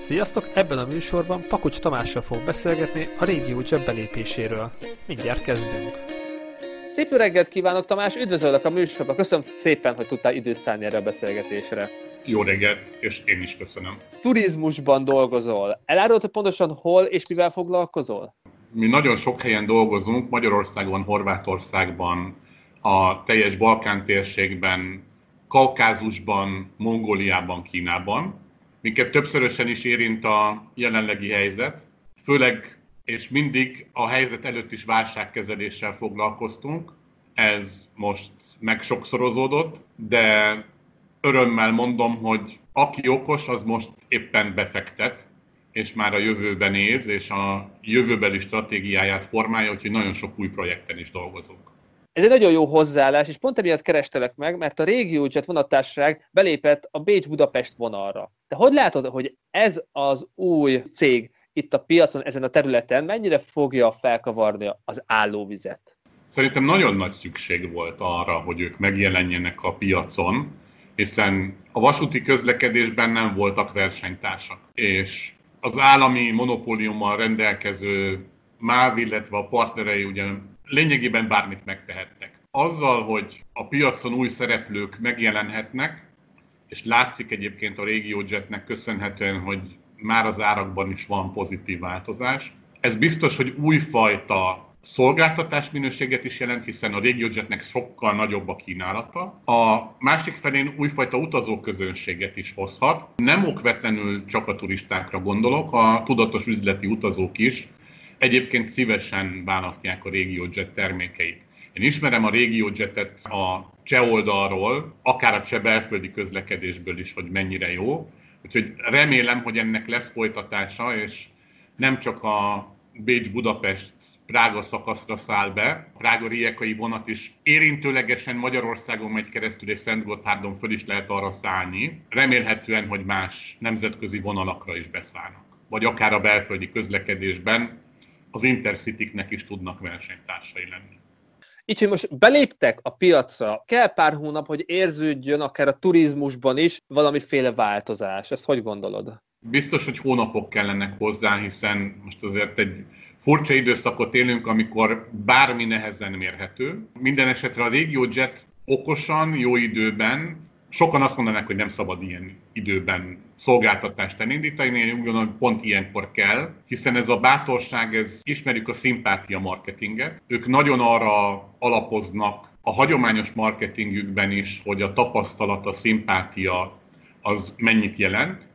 Sziasztok! Ebben a műsorban Pakocs Tamással fog beszélgetni a régió belépéséről. Mindjárt kezdünk! Szép reggelt kívánok, Tamás! Üdvözöllek a műsorban! Köszönöm szépen, hogy tudtál időt szállni erre a beszélgetésre. Jó reggelt, és én is köszönöm. Turizmusban dolgozol. Elárulod, hogy pontosan hol és mivel foglalkozol? Mi nagyon sok helyen dolgozunk, Magyarországon, Horvátországban, a teljes Balkán térségben, Kaukázusban, Mongóliában, Kínában. Minket többszörösen is érint a jelenlegi helyzet, főleg és mindig a helyzet előtt is válságkezeléssel foglalkoztunk. Ez most meg sokszorozódott, de örömmel mondom, hogy aki okos, az most éppen befektet, és már a jövőbe néz, és a jövőbeli stratégiáját formálja, úgyhogy nagyon sok új projekten is dolgozunk. Ez egy nagyon jó hozzáállás, és pont emiatt kerestelek meg, mert a RegioJet vonattársaság belépett a Bécs-Budapest vonalra. Te hogy látod, hogy ez az új cég itt a piacon, ezen a területen mennyire fogja felkavarni az állóvizet? Szerintem nagyon nagy szükség volt arra, hogy ők megjelenjenek a piacon, hiszen a vasúti közlekedésben nem voltak versenytársak, és az állami monopóliummal rendelkező MÁV, illetve a partnerei ugye lényegében bármit megtehettek. Azzal, hogy a piacon új szereplők megjelenhetnek, és látszik egyébként a RegioJetnek köszönhetően, hogy már az árakban is van pozitív változás. Ez biztos, hogy újfajta szolgáltatás minőséget is jelent, hiszen a RegioJetnek sokkal nagyobb a kínálata. A másik felén újfajta utazóközönséget is hozhat. Nem okvetlenül csak a turistákra gondolok, a tudatos üzleti utazók is egyébként szívesen választják a RegioJet termékeit. Én ismerem a RegioJetet a cseh oldalról, akár a cseh belföldi közlekedésből is, hogy mennyire jó. Úgyhogy remélem, hogy ennek lesz folytatása, és nem csak a Bécs-Budapest Prága szakaszra száll be. A Prága Riekai vonat is érintőlegesen Magyarországon megy keresztül, és Szent Gotthárdon föl is lehet arra szállni. Remélhetően, hogy más nemzetközi vonalakra is beszállnak. Vagy akár a belföldi közlekedésben az intercity is tudnak versenytársai lenni. Így, hogy most beléptek a piacra, kell pár hónap, hogy érződjön akár a turizmusban is valamiféle változás. Ezt hogy gondolod? Biztos, hogy hónapok kellenek hozzá, hiszen most azért egy furcsa időszakot élünk, amikor bármi nehezen mérhető. Minden esetre a RegioJet okosan, jó időben sokan azt mondanak, hogy nem szabad ilyen időben szolgáltatást elindítani, én úgy gondolom, hogy pont ilyenkor kell, hiszen ez a bátorság, ez ismerjük a szimpátia marketinget. Ők nagyon arra alapoznak a hagyományos marketingjükben is, hogy a tapasztalat, a szimpátia az mennyit jelent.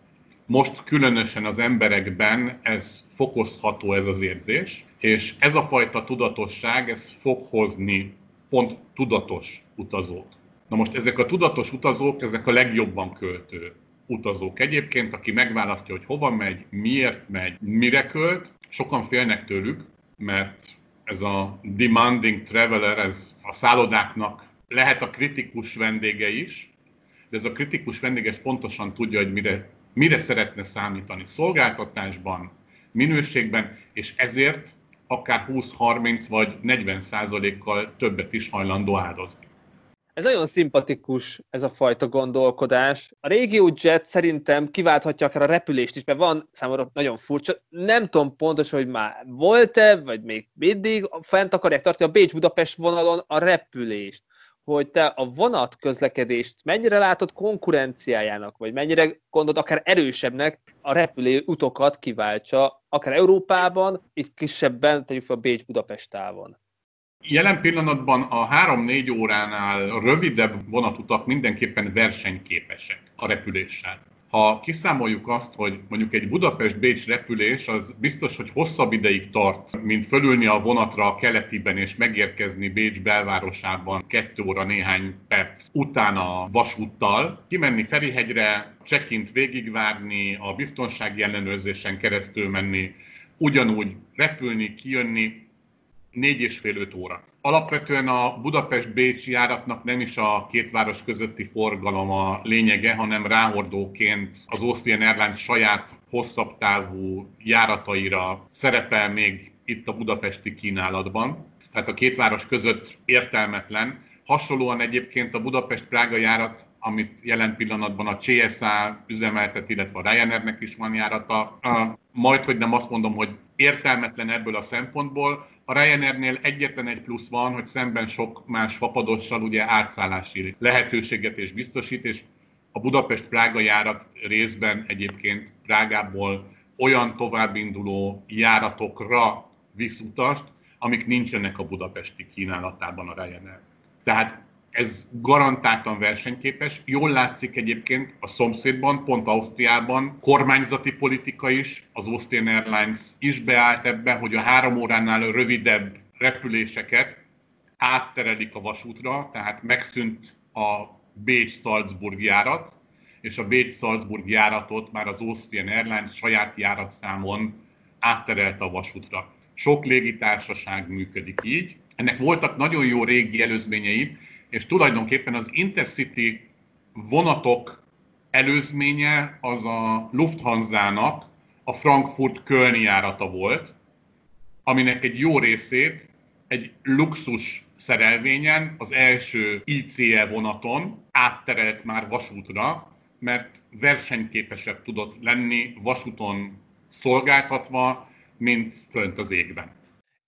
Most különösen az emberekben ez fokozható ez az érzés, és ez a fajta tudatosság, ez fog hozni pont tudatos utazót. Na most ezek a tudatos utazók, ezek a legjobban költő utazók. Egyébként, aki megválasztja, hogy hova megy, miért megy, mire költ, sokan félnek tőlük, mert ez a demanding traveler, ez a szállodáknak lehet a kritikus vendége is, de ez a kritikus vendég ez pontosan tudja, hogy mire, mire szeretne számítani szolgáltatásban, minőségben, és ezért akár 20-30 vagy 40 százalékkal többet is hajlandó áldozni. Ez nagyon szimpatikus, ez a fajta gondolkodás. A régió jet szerintem kiválthatja akár a repülést is, mert van számomra nagyon furcsa. Nem tudom pontosan, hogy már volt-e, vagy még mindig fent akarják tartani a Bécs-Budapest vonalon a repülést. Hogy te a vonat közlekedést mennyire látod konkurenciájának, vagy mennyire gondolod akár erősebbnek a repülő utokat kiváltsa, akár Európában, itt kisebben tegyük fel a Bécs-Budapest távon. Jelen pillanatban a 3-4 óránál rövidebb vonatutak mindenképpen versenyképesek a repüléssel. Ha kiszámoljuk azt, hogy mondjuk egy Budapest-Bécs repülés, az biztos, hogy hosszabb ideig tart, mint fölülni a vonatra a keletiben és megérkezni Bécs belvárosában kettő óra néhány perc utána a vasúttal, kimenni Ferihegyre, check-int végigvárni, a biztonsági ellenőrzésen keresztül menni, ugyanúgy repülni, kijönni, négy és fél öt óra. Alapvetően a Budapest-Bécsi járatnak nem is a két város közötti forgalom a lényege, hanem ráhordóként az Austrian Airlines saját hosszabb távú járataira szerepel még itt a budapesti kínálatban. Tehát a két város között értelmetlen. Hasonlóan egyébként a Budapest-Prága járat amit jelen pillanatban a CSA üzemeltet, illetve a Ryanairnek is van járata. Majd, hogy nem azt mondom, hogy értelmetlen ebből a szempontból, a Ryanairnél egyetlen egy plusz van, hogy szemben sok más fapadossal ugye átszállási lehetőséget és biztosít, és a Budapest-Prága járat részben egyébként Prágából olyan továbbinduló járatokra visz utast, amik nincsenek a budapesti kínálatában a Ryanair. Tehát ez garantáltan versenyképes. Jól látszik egyébként a szomszédban, pont Ausztriában, kormányzati politika is, az Austrian Airlines is beállt ebbe, hogy a három óránál rövidebb repüléseket átterelik a vasútra, tehát megszűnt a Bécs-Salzburg járat, és a Bécs-Salzburg járatot már az Austrian Airlines saját járatszámon átterelte a vasútra. Sok légitársaság működik így. Ennek voltak nagyon jó régi előzményei, és tulajdonképpen az Intercity vonatok előzménye az a Lufthansa-nak a Frankfurt-Kölni járata volt, aminek egy jó részét egy luxus szerelvényen, az első ICE vonaton átterelt már vasútra, mert versenyképesebb tudott lenni vasúton szolgáltatva, mint fönt az égben.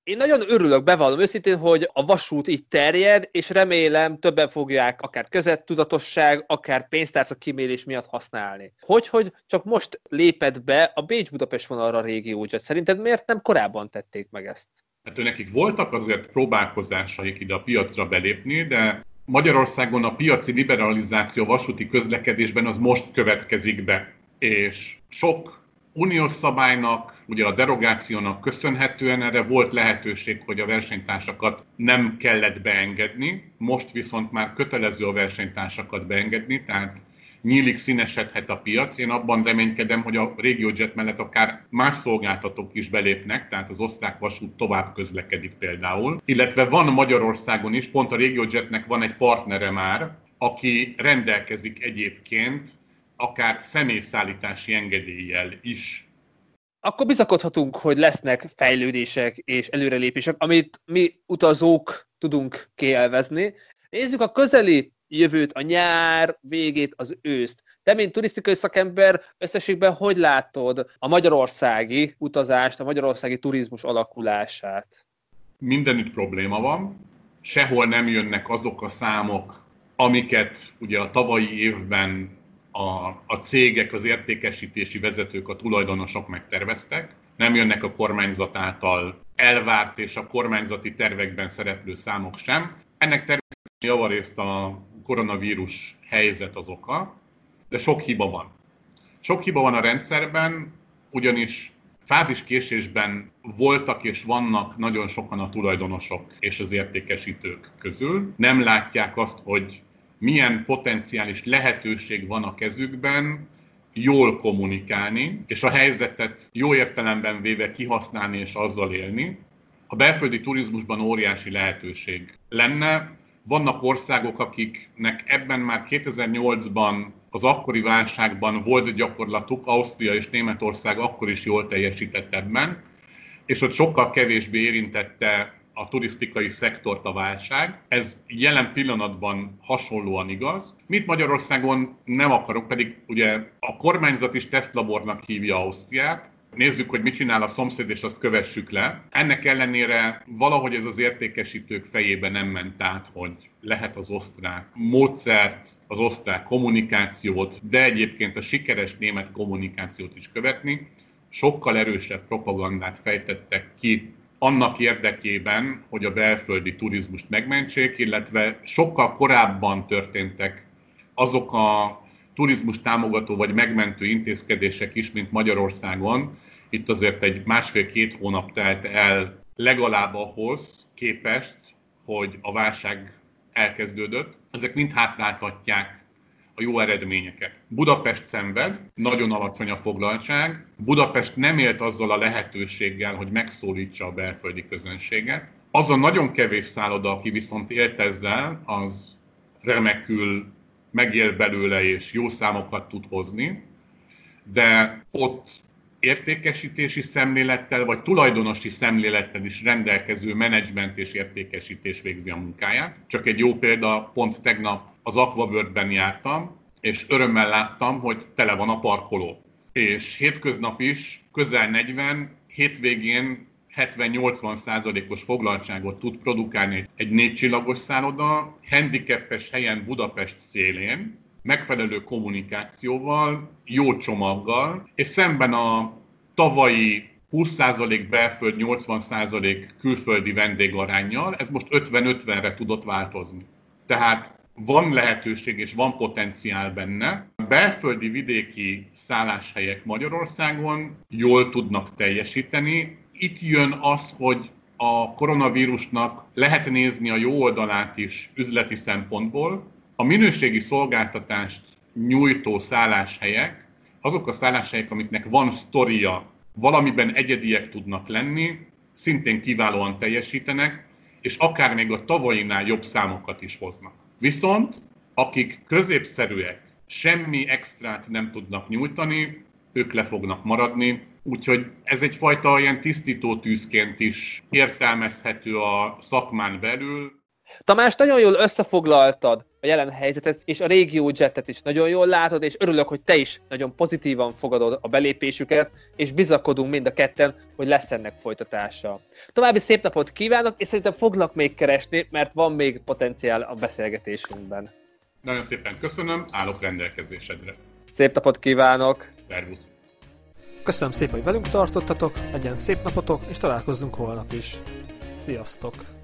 Én nagyon örülök, bevallom őszintén, hogy a vasút így terjed, és remélem többen fogják akár között-tudatosság, akár pénztárca kimérés miatt használni. Hogy, hogy csak most lépett be a Bécs-Budapest vonalra a régiójet. Szerinted miért nem korábban tették meg ezt? Hát nekik voltak azért próbálkozásaik ide a piacra belépni, de Magyarországon a piaci liberalizáció vasúti közlekedésben az most következik be, és sok uniós szabálynak, ugye a derogációnak köszönhetően erre volt lehetőség, hogy a versenytársakat nem kellett beengedni, most viszont már kötelező a versenytársakat beengedni, tehát nyílik, színesedhet a piac. Én abban reménykedem, hogy a RegioJet mellett akár más szolgáltatók is belépnek, tehát az osztrák vasút tovább közlekedik például. Illetve van Magyarországon is, pont a RegioJetnek van egy partnere már, aki rendelkezik egyébként akár személyszállítási engedéllyel is. Akkor bizakodhatunk, hogy lesznek fejlődések és előrelépések, amit mi utazók tudunk kielvezni. Nézzük a közeli jövőt, a nyár végét, az őszt. Te, mint turisztikai szakember, összességben hogy látod a magyarországi utazást, a magyarországi turizmus alakulását? Mindenütt probléma van. Sehol nem jönnek azok a számok, amiket ugye a tavalyi évben a, a cégek, az értékesítési vezetők, a tulajdonosok megterveztek, nem jönnek a kormányzat által elvárt és a kormányzati tervekben szereplő számok sem. Ennek természetesen javarészt a koronavírus helyzet az oka, de sok hiba van. Sok hiba van a rendszerben, ugyanis fáziskésésben voltak és vannak nagyon sokan a tulajdonosok és az értékesítők közül. Nem látják azt, hogy milyen potenciális lehetőség van a kezükben jól kommunikálni, és a helyzetet jó értelemben véve kihasználni és azzal élni. A belföldi turizmusban óriási lehetőség lenne. Vannak országok, akiknek ebben már 2008-ban az akkori válságban volt gyakorlatuk, Ausztria és Németország akkor is jól teljesített ebben, és ott sokkal kevésbé érintette a turisztikai szektort a válság. Ez jelen pillanatban hasonlóan igaz. Mit Magyarországon nem akarok, pedig ugye a kormányzat is tesztlabornak hívja Ausztriát, Nézzük, hogy mit csinál a szomszéd, és azt kövessük le. Ennek ellenére valahogy ez az értékesítők fejébe nem ment át, hogy lehet az osztrák módszert, az osztrák kommunikációt, de egyébként a sikeres német kommunikációt is követni. Sokkal erősebb propagandát fejtettek ki annak érdekében, hogy a belföldi turizmust megmentsék, illetve sokkal korábban történtek azok a turizmus támogató vagy megmentő intézkedések is, mint Magyarországon. Itt azért egy másfél-két hónap telt el legalább ahhoz képest, hogy a válság elkezdődött. Ezek mind hátráltatják a jó eredményeket. Budapest szenved, nagyon alacsony a foglaltság. Budapest nem élt azzal a lehetőséggel, hogy megszólítsa a belföldi közönséget. Az a nagyon kevés szálloda, aki viszont élt ezzel, az remekül megél belőle és jó számokat tud hozni, de ott értékesítési szemlélettel, vagy tulajdonosi szemlélettel is rendelkező menedzsment és értékesítés végzi a munkáját. Csak egy jó példa, pont tegnap az Aquaworld-ben jártam, és örömmel láttam, hogy tele van a parkoló. És hétköznap is közel 40, hétvégén 70-80 százalékos foglaltságot tud produkálni egy négy csillagos szálloda, handicapes helyen Budapest szélén, megfelelő kommunikációval, jó csomaggal, és szemben a tavalyi 20% belföld, 80% külföldi vendégarányjal, ez most 50-50-re tudott változni. Tehát van lehetőség és van potenciál benne. A belföldi vidéki szálláshelyek Magyarországon jól tudnak teljesíteni. Itt jön az, hogy a koronavírusnak lehet nézni a jó oldalát is üzleti szempontból. A minőségi szolgáltatást nyújtó szálláshelyek, azok a szálláshelyek, amiknek van sztoria, valamiben egyediek tudnak lenni, szintén kiválóan teljesítenek, és akár még a tavainál jobb számokat is hoznak. Viszont akik középszerűek, semmi extrát nem tudnak nyújtani, ők le fognak maradni, úgyhogy ez egyfajta ilyen tisztító tűzként is értelmezhető a szakmán belül. Tamás, nagyon jól összefoglaltad jelen helyzetet, és a régió jetet is nagyon jól látod, és örülök, hogy te is nagyon pozitívan fogadod a belépésüket, és bizakodunk mind a ketten, hogy lesz ennek folytatása. További szép napot kívánok, és szerintem foglak még keresni, mert van még potenciál a beszélgetésünkben. Nagyon szépen köszönöm, állok rendelkezésedre. Szép napot kívánok! Szervusz! Köszönöm szépen, hogy velünk tartottatok, legyen szép napotok, és találkozzunk holnap is. Sziasztok!